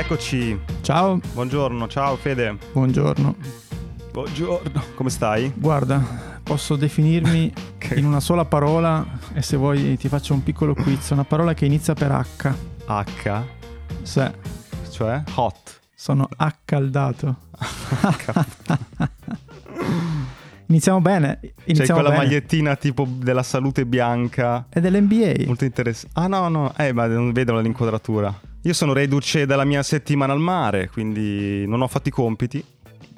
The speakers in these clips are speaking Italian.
Eccoci. Ciao. Buongiorno, ciao Fede. Buongiorno. Buongiorno. Come stai? Guarda, posso definirmi che... in una sola parola e se vuoi ti faccio un piccolo quiz, una parola che inizia per H. H? Sì. Cioè hot. Sono accaldato. Iniziamo bene. Iniziamo C'è quella bene. magliettina tipo della salute bianca. È dell'NBA. Molto interessante. Ah no, no, eh, ma non vedo l'inquadratura. Io sono reduce dalla mia settimana al mare, quindi non ho fatto i compiti,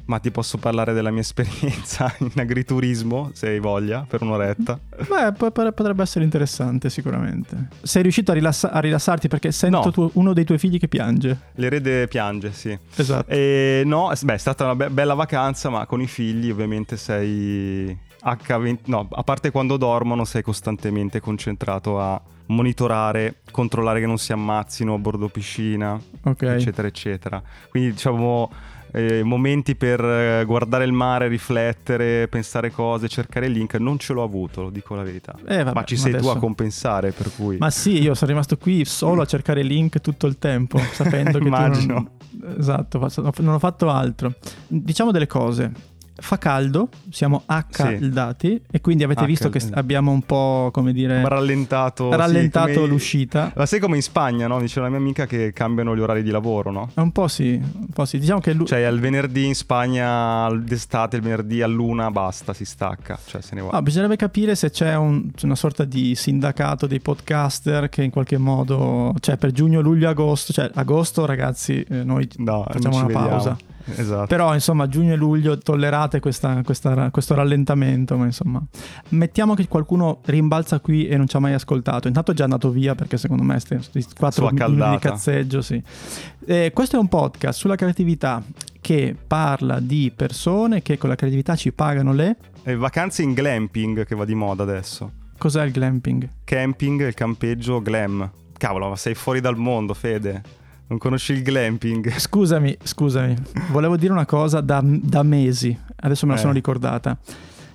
ma ti posso parlare della mia esperienza in agriturismo, se hai voglia, per un'oretta. Beh, potrebbe essere interessante sicuramente. Sei riuscito a, rilassa- a rilassarti perché sento No. tuo- uno dei tuoi figli che piange. L'erede piange, sì. Esatto. E no, beh, è stata una be- bella vacanza, ma con i figli ovviamente sei H20, no, a parte quando dormono sei costantemente concentrato a monitorare, controllare che non si ammazzino a bordo piscina, ok. eccetera, eccetera. Quindi diciamo eh, momenti per eh, guardare il mare, riflettere, pensare cose, cercare il link, non ce l'ho avuto, lo dico la verità. Eh, vabbè, ma ci ma sei tu adesso- a compensare, per cui... Ma sì, io sono rimasto qui solo a cercare link tutto il tempo, sapendo che Immagino. tu non... Esatto, non ho fatto altro. Diciamo delle cose. Fa caldo, siamo accaldati e quindi avete H- visto che abbiamo un po', come dire, rallentato, sì, rallentato come- l'uscita. Ma sai come in Spagna, no? Dice la mia amica che cambiano gli orari di lavoro, no? Un po' sì, un po' sì. Diciamo che lui... Cioè il venerdì in Spagna d'estate, il venerdì a luna basta, si stacca, cioè se ne va. Ah, bisognerebbe capire se c'è un- c'è una sorta di sindacato dei podcaster che in qualche modo, cioè per giugno, luglio, agosto, cioè agosto ragazzi, eh, noi no, facciamo una vediamo. pausa. Esatto. Però insomma giugno e luglio tollerate questa- questa- questo rallentamento, ma insomma mettiamo che qualcuno rimbalza qui e non ci ha mai ascoltato. Intanto è già andato via perché secondo me sti sti quattro Sua minuti di cazzeggio, sì. Eh, questo è un podcast sulla creatività che parla di persone che con la creatività ci pagano le... E vacanze in glamping che va di moda adesso. Cos'è il glamping? Camping, il campeggio glam. Cavolo, ma sei fuori dal mondo, Fede. Non conosci il glamping? Scusami, scusami, volevo dire una cosa da, da mesi, adesso me la Eh. sono ricordata.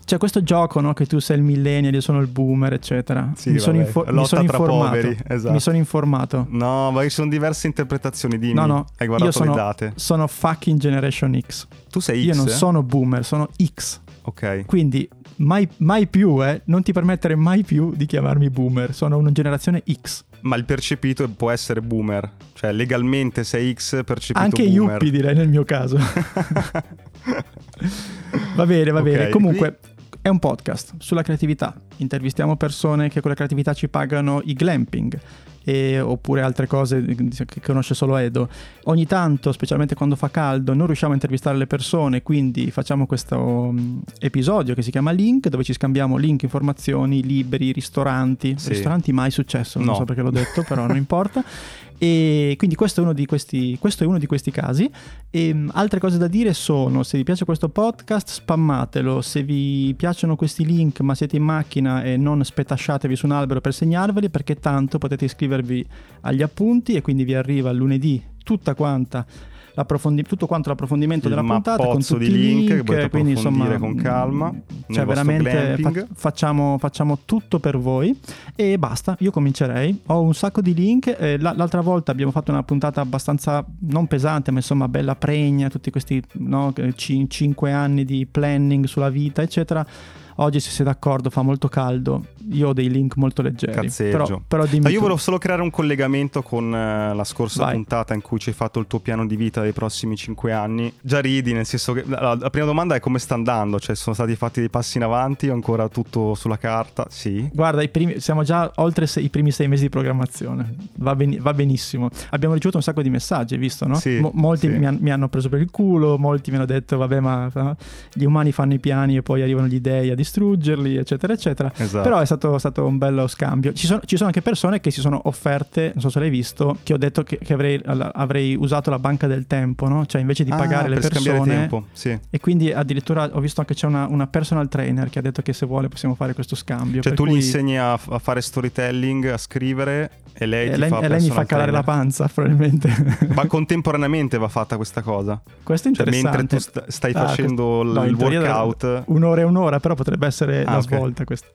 C'è questo gioco, no? Che tu sei il millennial, io sono il boomer, eccetera. Sì, mi, sono info- mi sono poveri, esatto. Mi sono informato. No, ma ci sono diverse interpretazioni, dimmi. No, no, Hai guardato io sono, le date. sono fucking Generation X. Tu sei X? Io non sono boomer, sono X. Ok. Quindi mai, mai più, eh, non ti permettere mai più di chiamarmi boomer. Sono una generazione X. Ma il percepito può essere boomer. Cioè, legalmente sei X, percepito Anche boomer. yuppie direi nel mio caso. Va bene, va Ok, bene. Comunque è un podcast sulla creatività. Intervistiamo persone che con la creatività ci pagano i glamping. E- oppure altre cose che conosce solo Edo. Ogni tanto, specialmente quando fa caldo, non riusciamo a intervistare le persone, quindi facciamo questo mm, episodio che si chiama Link, dove ci scambiamo link, informazioni, libri, ristoranti. Sì. Ristoranti mai successo, non No. so perché l'ho detto, però non importa. E quindi questo è uno di questi, questo è uno di questi casi. E, mh, altre cose da dire sono: se vi piace questo podcast, spammatelo. Se vi piacciono questi link, ma siete in macchina e non spetasciatevi su un albero per segnarveli, perché tanto potete iscrivervi agli appunti e quindi vi arriva lunedì tutta quanta. l'approfondi- tutto quanto l'approfondimento Il della puntata con tutti di link che link, potete quindi insomma con calma mh, nel cioè veramente fa- facciamo, facciamo tutto per voi e basta io comincerei. Ho un sacco di link eh, la- l'altra volta abbiamo fatto una puntata abbastanza non pesante ma insomma bella pregna tutti questi no, 5 anni di planning sulla vita eccetera. Oggi se sei d'accordo fa molto caldo io ho dei link molto leggeri Cazzeggio. però, però Ma io volevo solo creare un collegamento con eh, la scorsa Vai. puntata in cui ci hai fatto il tuo piano di vita dei prossimi cinque anni. Già ridi, nel senso che la, la prima domanda è come sta andando? Cioè, sono stati fatti dei passi in avanti ancora tutto sulla carta? Sì. Guarda, i primi- siamo già oltre se- i primi sei mesi di programmazione. Va, beni- va benissimo. Abbiamo ricevuto un sacco di messaggi, hai visto, no? Sì, Mo- molti sì. mi, han- mi hanno preso per il culo, molti mi hanno detto, vabbè, ma no? gli umani fanno i piani e poi arrivano gli dei a distruggerli, eccetera, eccetera. Esatto. Però è stato, stato un bello scambio. Ci sono, ci sono anche persone che si sono offerte, non so se l'hai visto, che ho detto che, che avrei, avrei usato la banca del tempo, no? Cioè invece di Ah, pagare le per scambiare persone... tempo, sì. E quindi addirittura ho visto che c'è una, una personal trainer che ha detto che se vuole possiamo fare questo scambio. Cioè, tu gli cui- insegni a, a fare storytelling, a scrivere e lei e ti lei, fa e lei mi fa calare la panza, probabilmente. Ma contemporaneamente va fatta questa cosa. Questo è Cioè, interessante. mentre tu sta- stai Ah, facendo questo- no, il workout. Un'ora e un'ora, però potrebbe essere Ah, la ok. svolta questa.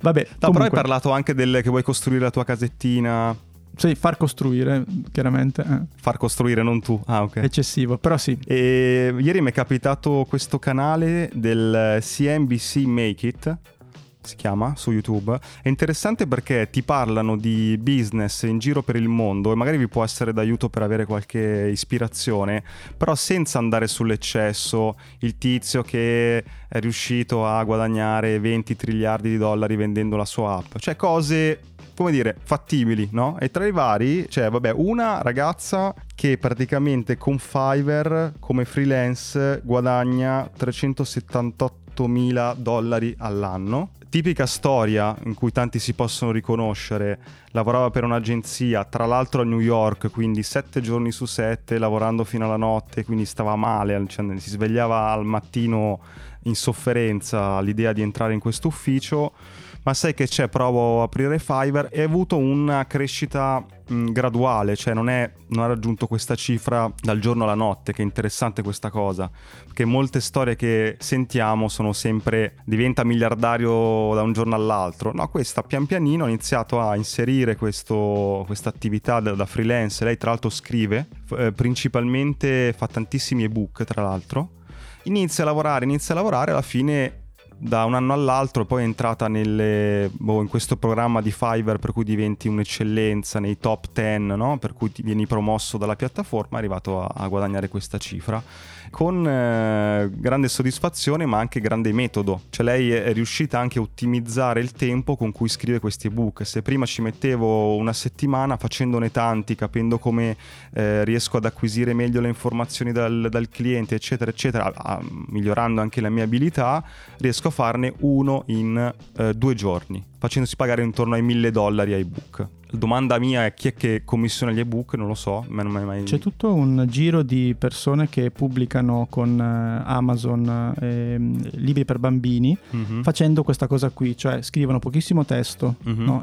Vabbè, No, però hai parlato anche del che vuoi costruire la tua casettina. Sì, far costruire, chiaramente. Eh. Far costruire, non tu. Ah, ok. Eccessivo, però sì. E ieri mi è capitato questo canale del CNBC Make It si chiama su YouTube. È interessante perché ti parlano di business in giro per il mondo e magari vi può essere d'aiuto per avere qualche ispirazione, però senza andare sull'eccesso. Il tizio che è riuscito a guadagnare 20 triliardi di dollari vendendo la sua app, cioè cose come dire, fattibili, no? E tra i vari c'è, vabbè, una ragazza che praticamente con Fiverr come freelance guadagna 378 mila dollari all'anno tipica storia in cui tanti si possono riconoscere. Lavorava per un'agenzia, tra l'altro a New York, quindi sette giorni su sette, lavorando fino alla notte, quindi stava male, cioè, si svegliava al mattino in sofferenza all'idea di entrare in questo ufficio ma sai che c'è, provo a aprire Fiverr. E ha avuto una crescita mh, graduale, cioè non, è, non, ha raggiunto questa cifra dal giorno alla notte, che è interessante questa cosa, perché molte storie che sentiamo sono sempre diventa miliardario da un giorno all'altro, no, questa pian pianino ha iniziato a inserire questa attività da, da, freelance, lei tra l'altro scrive, eh, principalmente fa tantissimi ebook tra l'altro, inizia a lavorare, inizia a lavorare, alla fine da un anno all'altro poi è entrata nelle, boh, in questo programma di Fiverr per cui diventi un'eccellenza nei top 10, no? per cui ti vieni promosso dalla piattaforma, è arrivato a, a guadagnare questa cifra con eh, grande soddisfazione ma anche grande metodo, cioè lei è riuscita anche a ottimizzare il tempo con cui scrive questi ebook, se prima ci mettevo una settimana facendone tanti, capendo come eh, riesco ad acquisire meglio le informazioni dal, dal cliente eccetera eccetera, a, migliorando anche la mia abilità, riesco a farne uno in eh, due giorni, facendosi pagare intorno ai mille dollari ai book. La domanda mia è chi è che commissiona gli ebook, non lo so, ma non mai... C'è tutto un giro di persone che pubblicano con uh, Amazon eh, libri per bambini mm-hmm. facendo questa cosa qui, cioè scrivono pochissimo testo, mm-hmm. no?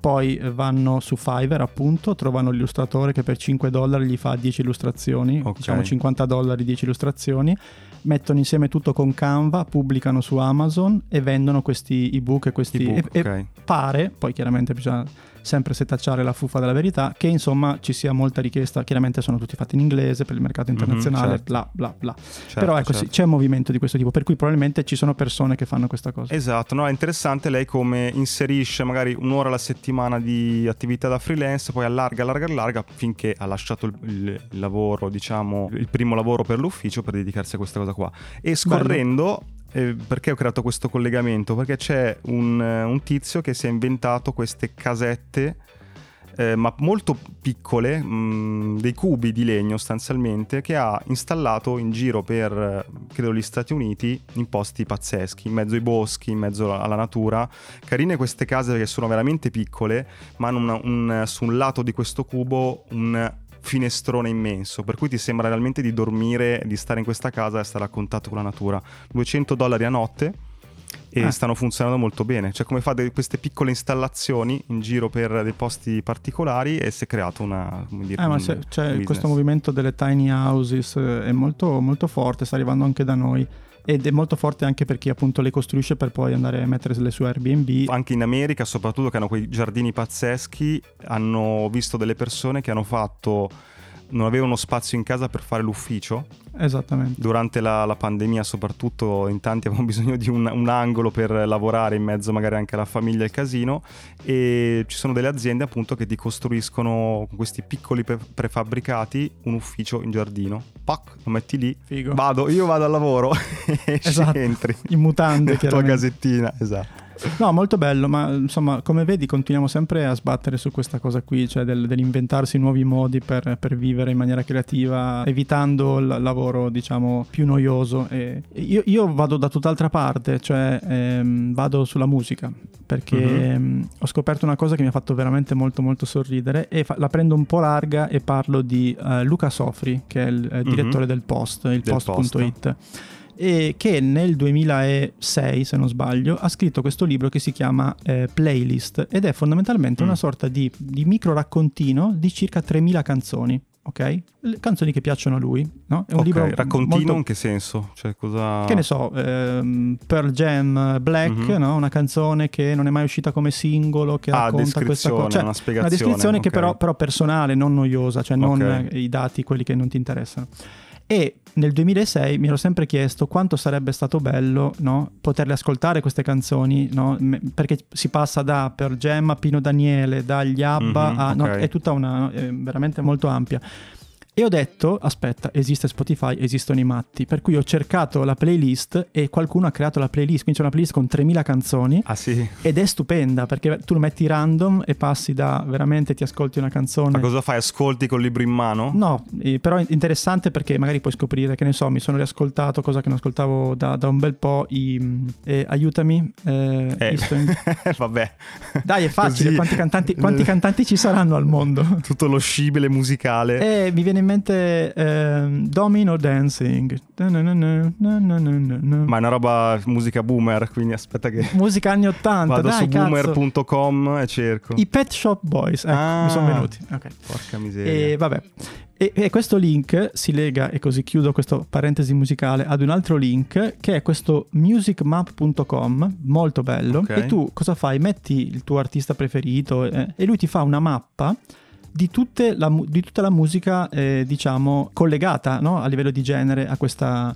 poi vanno su Fiverr appunto, trovano l'illustratore che per 5 dollari gli fa 10 illustrazioni, okay. diciamo 50 dollari 10 illustrazioni mettono insieme tutto con Canva, pubblicano su Amazon e vendono questi ebook e questi... E-book, e, okay. e pare, poi chiaramente bisogna sempre setacciare la fuffa della verità, che insomma ci sia molta richiesta, chiaramente sono tutti fatti in inglese per il mercato mhm, internazionale, mm-hmm, certo. bla bla bla. Certo, Però ecco, certo. sì, c'è un movimento di questo tipo, per cui probabilmente ci sono persone che fanno questa cosa. Esatto, no, è interessante lei come inserisce magari un'ora alla settimana di attività da freelance, poi allarga, allarga, allarga finché ha lasciato il, il, il lavoro, diciamo, il primo lavoro per l'ufficio per dedicarsi a questa cosa qua. E scorrendo... Bello eh, perché ho creato questo collegamento? Perché c'è un, eh, un tizio che si è inventato queste casette eh, ma molto piccole, mh, mm, dei cubi di legno sostanzialmente, che ha installato in giro per, credo, gli Stati Uniti, in posti pazzeschi, in mezzo ai boschi, in mezzo alla natura. Carine queste case che sono veramente piccole, ma hanno una, un, su un lato di questo cubo un finestrone immenso, per cui ti sembra realmente di dormire, di stare in questa casa e stare a contatto con la natura. 200 dollari a notte e ah. stanno funzionando molto bene. Cioè, come fa de- queste piccole installazioni in giro per dei posti particolari e si è creato una. Dire, eh, ma c'è, c'è questo movimento delle tiny houses eh, è molto, molto forte, sta arrivando anche da noi ed è molto forte anche per chi appunto le costruisce per poi andare a mettere su Airbnb. Anche in America, soprattutto che hanno quei giardini pazzeschi, hanno visto delle persone che hanno fatto non avevano spazio in casa per fare l'ufficio. Esattamente. Durante la, la pandemia, soprattutto, in tanti avevano bisogno di un, un, angolo per lavorare in mezzo magari anche alla famiglia e al casino. E ci sono delle aziende appunto che ti costruiscono con questi piccoli pre- prefabbricati un ufficio in giardino. Pac, lo metti lì. Figo. Vado, io vado al lavoro e esatto. entri. In mutande, La tua casettina, esatto. No, molto bello, ma insomma, come vedi, continuiamo sempre a sbattere su questa cosa qui, cioè del, dell'inventarsi nuovi modi per, per, vivere in maniera creativa, evitando il lavoro, diciamo, più noioso. E io, io vado da tutt'altra parte, cioè ehm, vado sulla musica, perché uh-huh. ehm, ho scoperto una cosa che mi ha fatto veramente molto molto sorridere e fa- la prendo un po' larga e parlo di uh, Luca Sofri, che è il uh, direttore uh-huh. del Post, il post.it. Post e che nel 2006, se non sbaglio, ha scritto questo libro che si chiama eh, Playlist ed è fondamentalmente mm. una sorta di, di micro raccontino di circa 3000 canzoni ok? Le canzoni che piacciono a lui, no? È un okay. libro raccontino molto... in che senso? Cioè, cosa... Che ne so, ehm, Pearl Jam Black, mm-hmm. no? Una canzone che non è mai uscita come singolo, che ah, racconta questa cosa. Cioè, una spiegazione. Una descrizione okay. che però, però, personale, non noiosa, cioè non okay. i dati, quelli che non ti interessano. E nel 2006 mi ero sempre chiesto quanto sarebbe stato bello no, poterle ascoltare queste canzoni, no, perché si passa da Per Gemma, Pino Daniele, dagli ABBA, mm-hmm, a, okay. no, è tutta una, è veramente molto ampia. E ho detto, aspetta, esiste Spotify, esistono i matti, per cui ho cercato la playlist e qualcuno ha creato la playlist, quindi c'è una playlist con 3000 canzoni. Ah sì? Ed è stupenda perché tu lo metti random e passi da veramente ti ascolti una canzone. Ma cosa fai? Ascolti col libro in mano? No, eh, però è interessante perché magari puoi scoprire, che ne so, mi sono riascoltato, cosa che non ascoltavo da, da un bel po', i, eh, aiutami. Eh, eh. vabbè. Dai, è facile, quanti cantanti, quanti cantanti, ci saranno al mondo? Tutto lo scibile musicale. Eh, mi viene in mente eh, Domino Dancing. Ma è una roba musica boomer, quindi aspetta che... Musica anni 80, Vado dai, su boomer.com e cerco. I Pet Shop Boys, ecco, ah, mi sono venuti. Okay. Porca miseria. E vabbè. E, e, questo link si lega, e così chiudo questa parentesi musicale, ad un altro link che è questo musicmap.com, molto bello. Okay. E tu cosa fai? Metti il tuo artista preferito eh, e lui ti fa una mappa di, la, di tutta la musica, eh, diciamo, collegata no? a livello di genere a questa,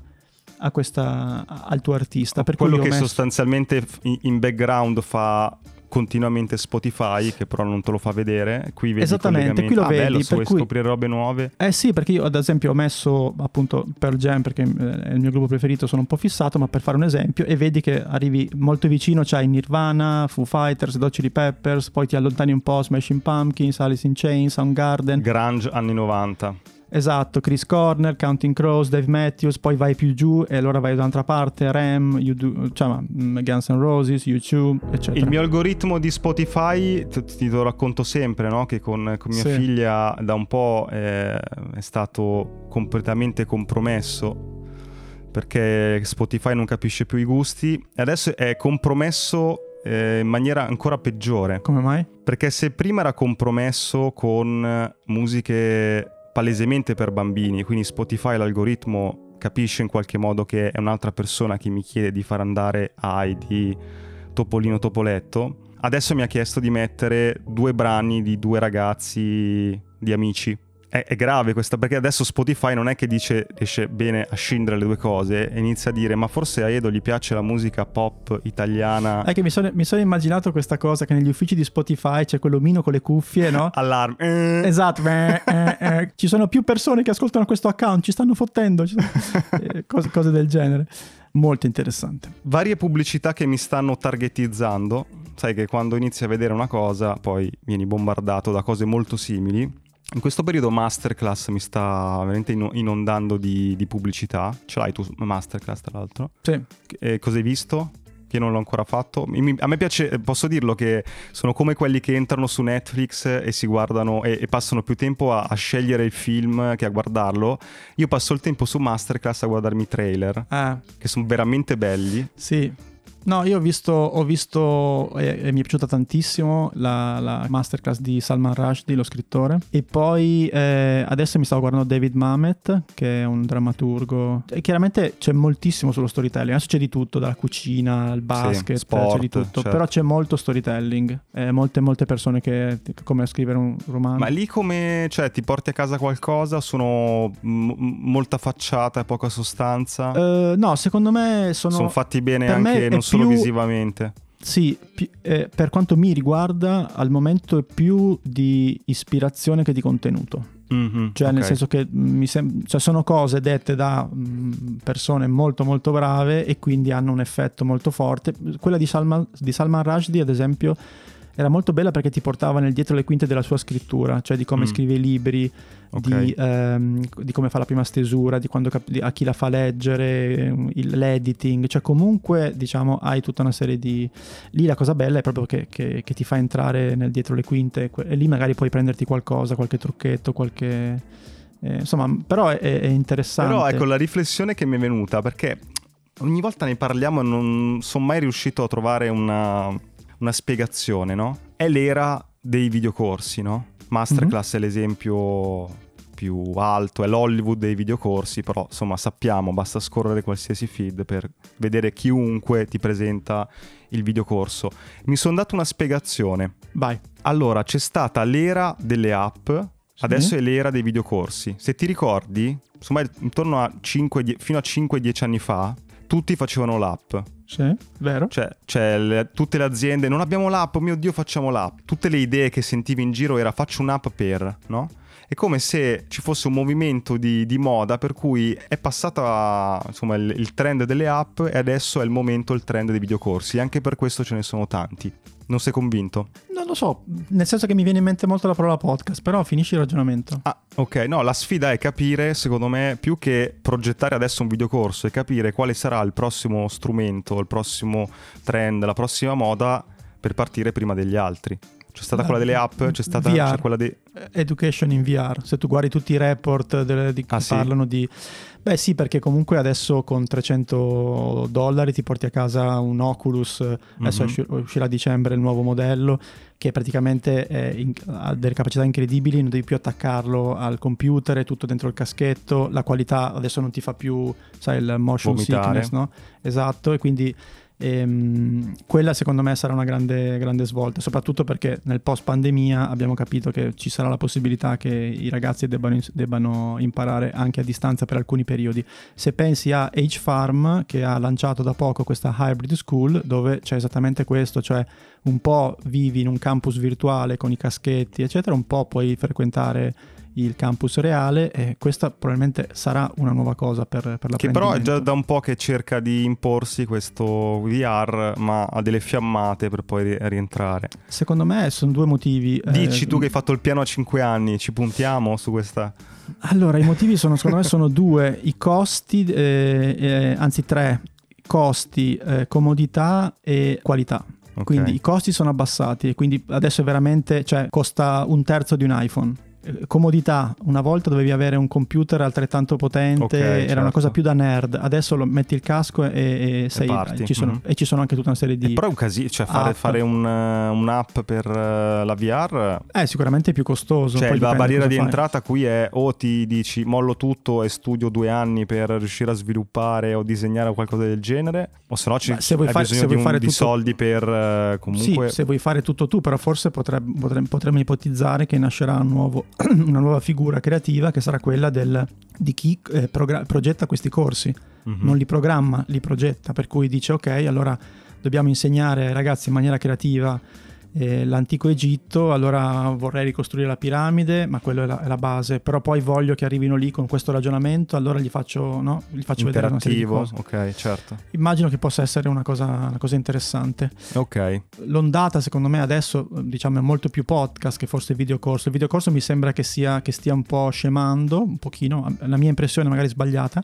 a questa, al tuo artista. Per Quello che messo... sostanzialmente in background fa continuamente Spotify che però non te lo fa vedere qui vedi esattamente qui lo ah, vedi bello, per cui... scoprire robe nuove. Eh sì perché io ad esempio ho messo appunto per Jam perché eh, è il mio gruppo preferito sono un po' fissato ma per fare un esempio e vedi che arrivi molto vicino c'hai Nirvana Foo Fighters Dodge Chili Peppers poi ti allontani un po' Smashing Pumpkins Alice in Chains Soundgarden. Grunge anni 90 Esatto, Chris Corner, Counting Crows, Dave Matthews, poi vai più giù e allora vai da un'altra parte, Ram, do, cioè, Guns N' Roses, YouTube, eccetera. Il mio algoritmo di Spotify, ti, ti lo racconto sempre, no? che con, con mia sì. figlia da un po' è, è stato completamente compromesso perché Spotify non capisce più i gusti e adesso è compromesso eh, in maniera ancora peggiore. Come mai? Perché se prima era compromesso con musiche palesemente per bambini, quindi Spotify l'algoritmo capisce in qualche modo che è un'altra persona che mi chiede di far andare AI di Topolino Topoletto. Adesso mi ha chiesto di mettere due brani di due ragazzi di amici è, è, grave questa perché adesso Spotify non è che dice riesce bene a scindere le due cose e inizia a dire ma forse a Edo gli piace la musica pop italiana è che mi sono, mi sono immaginato questa cosa che negli uffici di Spotify c'è quell'omino con le cuffie no? allarme eh. esatto eh, eh, eh. ci sono più persone che ascoltano questo account ci stanno fottendo ci sono... Eh, cose, cose del genere molto interessante varie pubblicità che mi stanno targetizzando sai che quando inizi a vedere una cosa poi vieni bombardato da cose molto simili in questo periodo Masterclass mi sta veramente inondando di, di pubblicità. Ce l'hai tu Masterclass tra l'altro? Sì. E cosa hai visto? Che non l'ho ancora fatto. a me piace, posso dirlo, che sono come quelli che entrano su Netflix e si guardano e, e passano più tempo a, a, scegliere il film che a guardarlo. Io passo il tempo su Masterclass a guardarmi i trailer, ah. che sono veramente belli. Sì, No, io ho visto, ho visto e, e mi è piaciuta tantissimo la, la, masterclass di Salman Rushdie, lo scrittore. E poi eh, adesso mi stavo guardando David Mamet, che è un drammaturgo. E chiaramente c'è moltissimo sullo storytelling. Adesso c'è di tutto, dalla cucina al basket, sì, sport, c'è di tutto. Certo. Però c'è molto storytelling. Eh, molte, molte persone che come scrivere un romanzo. Ma lì come, cioè, ti porti a casa qualcosa? Sono m- molta facciata e poca sostanza? Uh, no, secondo me sono... Sono fatti bene anche, non solo più... visivamente. Sì, eh, per quanto mi riguarda, al momento è più di ispirazione che di contenuto. Mm-hmm, cioè, okay. nel senso che mi sem- cioè, sono cose dette da mh, mm, persone molto molto brave e quindi hanno un effetto molto forte. Quella di Salman, di Salman Rushdie, ad esempio, era molto bella perché ti portava nel dietro le quinte della sua scrittura, cioè di come mm. scrive i libri, okay. di, ehm, di, come fa la prima stesura, di quando cap- a chi la fa leggere, il, l'editing, cioè comunque diciamo hai tutta una serie di... Lì la cosa bella è proprio che, che, che ti fa entrare nel dietro le quinte e lì magari puoi prenderti qualcosa, qualche trucchetto, qualche... Eh, insomma, però è, è interessante. Però ecco la riflessione che mi è venuta perché ogni volta ne parliamo e non sono mai riuscito a trovare una una spiegazione, no? È l'era dei videocorsi, no? Masterclass mm-hmm. è l'esempio più alto, è l'Hollywood dei videocorsi, però insomma sappiamo, basta scorrere qualsiasi feed per vedere chiunque ti presenta il videocorso. Mi sono dato una spiegazione. Vai. Allora, c'è stata l'era delle app, adesso è l'era dei videocorsi. Se ti ricordi, insomma, intorno a 5, fino a 5-10 anni fa, tutti facevano l'app. Sì, vero. Cioè, cioè le, tutte le aziende, non abbiamo l'app, oh mio Dio, facciamo l'app. Tutte le idee che sentivi in giro era faccio un'app per, no? È come se ci fosse un movimento di, di moda per cui è passata insomma, il, il, trend delle app e adesso è il momento il trend dei videocorsi. Anche per questo ce ne sono tanti. Non sei convinto? Non lo so, nel senso che mi viene in mente molto la parola podcast, però finisci il ragionamento. Ah, ok. No, la sfida è capire, secondo me, più che progettare adesso un videocorso, è capire quale sarà il prossimo strumento, il prossimo trend, la prossima moda per partire prima degli altri. C'è stata quella delle app, c'è stata VR, c'è quella di... Education in VR, se tu guardi tutti i report delle, di, ah, parlano sì? di... Beh sì, perché comunque adesso con 300 dollari ti porti a casa un Oculus, adesso mm-hmm. uscirà a dicembre il nuovo modello, che praticamente in, ha delle capacità incredibili, non devi più attaccarlo al computer, è tutto dentro il caschetto, la qualità adesso non ti fa più, sai, il motion Vomitare. sickness, no? Esatto, e quindi e, um, quella secondo me sarà una grande, grande, svolta, soprattutto perché nel post pandemia abbiamo capito che ci sarà la possibilità che i ragazzi debbano, debbano imparare anche a distanza per alcuni periodi. Se pensi a H Farm che ha lanciato da poco questa hybrid school dove c'è esattamente questo, cioè un po' vivi in un campus virtuale con i caschetti eccetera, un po' puoi frequentare il campus reale e questa probabilmente sarà una nuova cosa per, per Che però è già da un po' che cerca di imporsi questo VR ma ha delle fiammate per poi rientrare. Secondo me sono due motivi. Dici eh, tu che hai fatto il piano a 5 anni, ci puntiamo su questa... Allora, i motivi sono, secondo me sono due, i costi, eh, eh, anzi tre, costi, eh, comodità e qualità. Okay. Quindi i costi sono abbassati e quindi adesso è veramente, cioè costa un terzo di un iPhone eh, comodità, una volta dovevi avere un computer altrettanto potente, okay, era certo. una cosa più da nerd, adesso lo metti il casco e, e, sei, e, ci, sono, mm-hmm. e ci, sono, anche tutta una serie di... E però è un casino, cioè fare, fare un, uh, un'app per uh, la VR... È sicuramente più costoso. Cioè la barriera di fai. entrata qui è o ti dici mollo tutto e studio due anni per riuscire a sviluppare o disegnare qualcosa del genere, o se no ci, se vuoi hai fare, bisogno se vuoi di, un, tutto... di soldi per comunque... Sì, se vuoi fare tutto tu, però forse potremmo ipotizzare che nascerà un nuovo una nuova figura creativa che sarà quella del, di chi eh, progra- progetta questi corsi. Mm-hmm. Non li programma, li progetta, per cui dice ok, allora dobbiamo insegnare ai ragazzi in maniera creativa eh, l'antico Egitto, allora vorrei ricostruire la piramide, ma quella è la, è la, base, però poi voglio che arrivino lì con questo ragionamento, allora gli faccio, no? gli faccio vedere una serie di cose. ok, certo. Immagino che possa essere una cosa, una cosa interessante. Ok. L'ondata secondo me adesso diciamo è molto più podcast che forse videocorso. Il videocorso mi sembra che, sia, che stia un po' scemando, un pochino, la mia impressione magari sbagliata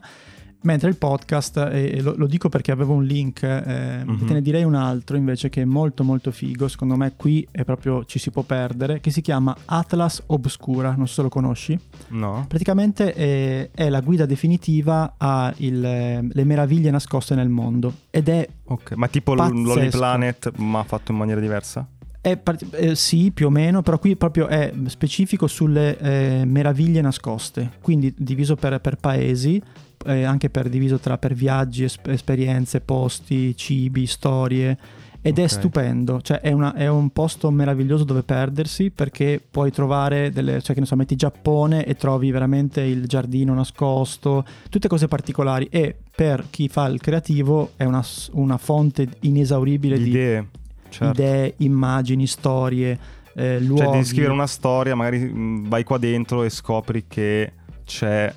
Mentre il podcast, e lo, lo, dico perché avevo un link, eh, mm-hmm. te ne direi un altro invece che è molto molto figo, secondo me qui è proprio ci si può perdere, che si chiama Atlas Obscura, non so se lo conosci. No. Praticamente è, è la guida definitiva alle meraviglie nascoste nel mondo ed è... Ok, ma tipo Lonely Planet ma fatto in maniera diversa? Part- eh, sì, più o meno, però qui proprio è specifico sulle eh, meraviglie nascoste, quindi diviso per, per paesi eh, anche per diviso tra per viaggi, esp- esperienze, posti, cibi, storie. Ed okay. è stupendo, cioè è, una, è, un posto meraviglioso dove perdersi perché puoi trovare delle, cioè che ne so, metti Giappone e trovi veramente il giardino nascosto, tutte cose particolari e per chi fa il creativo è una, una fonte inesauribile di idee, certo. idee immagini, storie, eh, luoghi. Cioè devi scrivere una storia, magari mm, vai qua dentro e scopri che c'è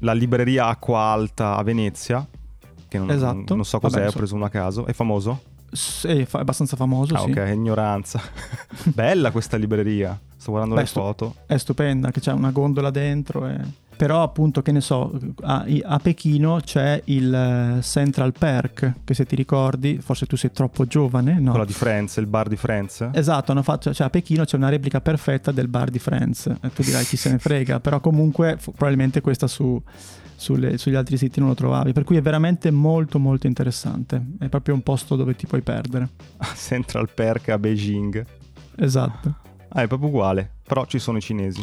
la libreria Acqua Alta a Venezia, che non, esatto. non so cos'è, Vabbè, ho preso uno a caso. È famoso? È abbastanza famoso, ah, sì. ok, ignoranza. Bella questa libreria. Sto guardando Beh, le foto. È stupenda, che c'è una gondola dentro e però appunto che ne so a, a, Pechino c'è il eh, Central Perk che se ti ricordi forse tu sei troppo giovane no? quello di Friends il bar di Friends? Esatto hanno fatto, cioè a Pechino c'è una replica perfetta del bar di Friends. E tu dirai chi se ne frega? Però comunque probabilmente questa su, sulle, sugli altri siti non lo trovavi. Per cui è veramente molto molto interessante. È proprio un posto dove ti puoi perdere. Central Perk a Beijing. Esatto. Ah è proprio uguale. Però ci sono i cinesi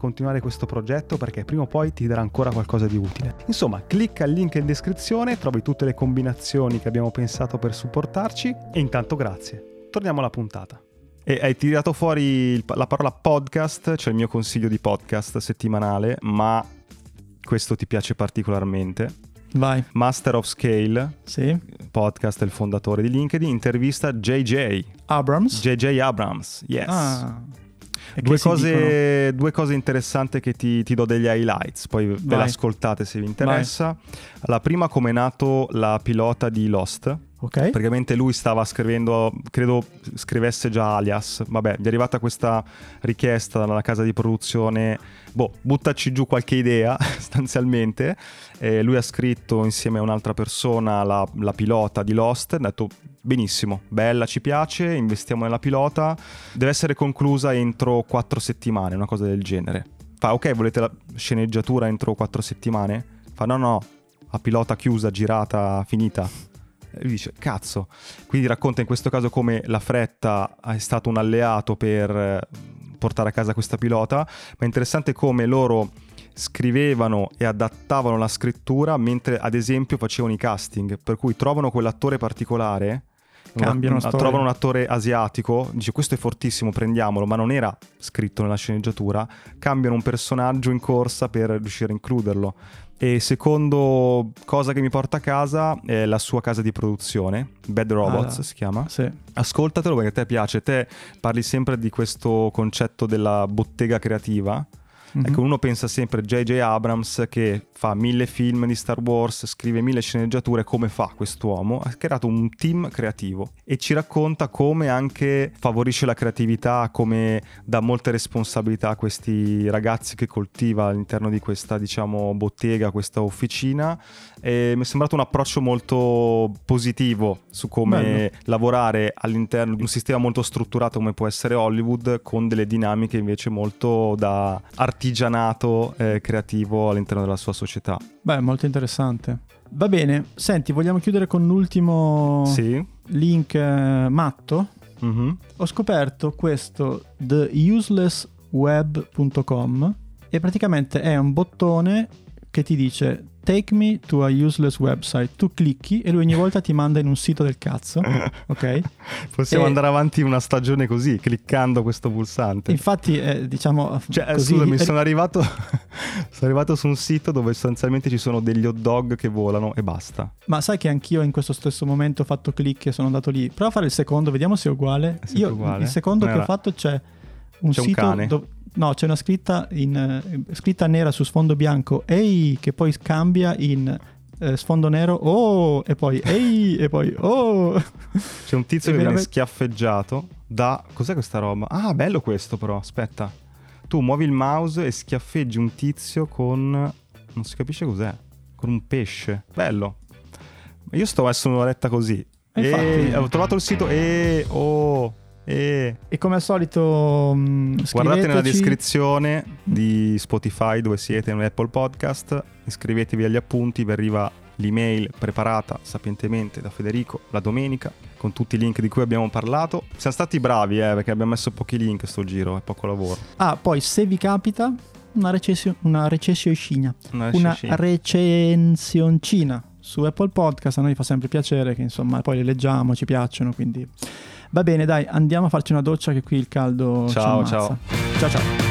continuare questo progetto perché prima o poi ti darà ancora qualcosa di utile. Insomma, clicca il link in descrizione, trovi tutte le combinazioni che abbiamo pensato per supportarci e intanto grazie. Torniamo alla puntata. E hai tirato fuori la parola podcast, cioè il mio consiglio di podcast settimanale, ma questo ti piace particolarmente. Vai. Master of Scale, sì. podcast, il fondatore di LinkedIn, intervista JJ. Abrams. JJ Abrams, yes. Ah. Due cose, due cose, interessanti che ti, ti, do degli highlights, poi Vai. ve l'ascoltate se vi interessa. Vai. La prima come è nato la pilota di Lost. Ok. Praticamente lui stava scrivendo, credo scrivesse già alias. Vabbè, gli è arrivata questa richiesta dalla casa di produzione. Boh, buttaci giù qualche idea, sostanzialmente. E lui ha scritto insieme a un'altra persona la, la pilota di Lost. Ha detto benissimo, bella, ci piace, investiamo nella pilota, deve essere conclusa entro quattro settimane, una cosa del genere. Fa, ok, volete la sceneggiatura entro quattro settimane? Fa, no, no, la pilota chiusa, girata, finita. E lui dice, cazzo. Quindi racconta in questo caso come la fretta è stato un alleato per eh, portare a casa questa pilota, ma è interessante come loro scrivevano e adattavano la scrittura mentre ad esempio facevano i casting, per cui trovano quell'attore particolare cambiano una, trovano un attore asiatico, dice questo è fortissimo, prendiamolo, ma non era scritto nella sceneggiatura, cambiano un personaggio in corsa per riuscire a includerlo. E secondo cosa che mi porta a casa è la sua casa di produzione, Bad Robots ah, si chiama. Sì. Ascoltatelo perché a te piace, te parli sempre di questo concetto della bottega creativa Mm-hmm. Ecco, uno pensa sempre a J.J. Abrams che fa mille film di Star Wars, scrive mille sceneggiature, come fa quest'uomo? Ha creato un team creativo e ci racconta come anche favorisce la creatività, come dà molte responsabilità a questi ragazzi che coltiva all'interno di questa, diciamo, bottega, questa officina. E mi è sembrato un approccio molto positivo su come Bello. lavorare all'interno di un sistema molto strutturato come può essere Hollywood con delle dinamiche invece molto da artigianato eh, creativo all'interno della sua società. Beh, molto interessante. Va bene, senti, vogliamo chiudere con l'ultimo sì. link eh, matto? Mm-hmm. Ho scoperto questo theuselessweb.com e praticamente è un bottone che ti dice Take me to a useless website. Tu clicchi e lui ogni volta ti manda in un sito del cazzo. ok? Possiamo e... andare avanti una stagione così, cliccando questo pulsante. Infatti, eh, diciamo. Cioè, così... scusami, sono arrivato, sono arrivato su un sito dove sostanzialmente ci sono degli hot dog che volano e basta. Ma sai che anch'io in questo stesso momento ho fatto click e sono andato lì. Prova a fare il secondo, vediamo se è uguale. È Io, uguale. il secondo che ho fatto c'è un c'è sito. Un cane. Dove No, c'è una scritta, in, eh, scritta nera su sfondo bianco, ehi, che poi cambia in eh, sfondo nero, oh, e poi ehi, e poi oh. C'è un tizio che veramente... viene schiaffeggiato da... Cos'è questa roba? Ah, bello questo però, aspetta. Tu muovi il mouse e schiaffeggi un tizio con... Non si capisce cos'è. Con un pesce. Bello. Io sto messo un'oretta così. E, e ho trovato il sito e... Oh... E... e, come al solito mh, mm, guardate nella descrizione di Spotify dove siete Apple Podcast. Iscrivetevi agli appunti vi arriva l'email preparata sapientemente da Federico la domenica con tutti i link di cui abbiamo parlato. Siamo stati bravi eh, perché abbiamo messo pochi link sto giro è poco lavoro. Ah poi se vi capita una, recessio- una recessioncina. Una, una recensioncina su Apple Podcast. A noi fa sempre piacere che insomma poi le leggiamo ci piacciono quindi Va bene, dai, andiamo a farci una doccia che qui il caldo ciao, ciao. Ciao, ciao.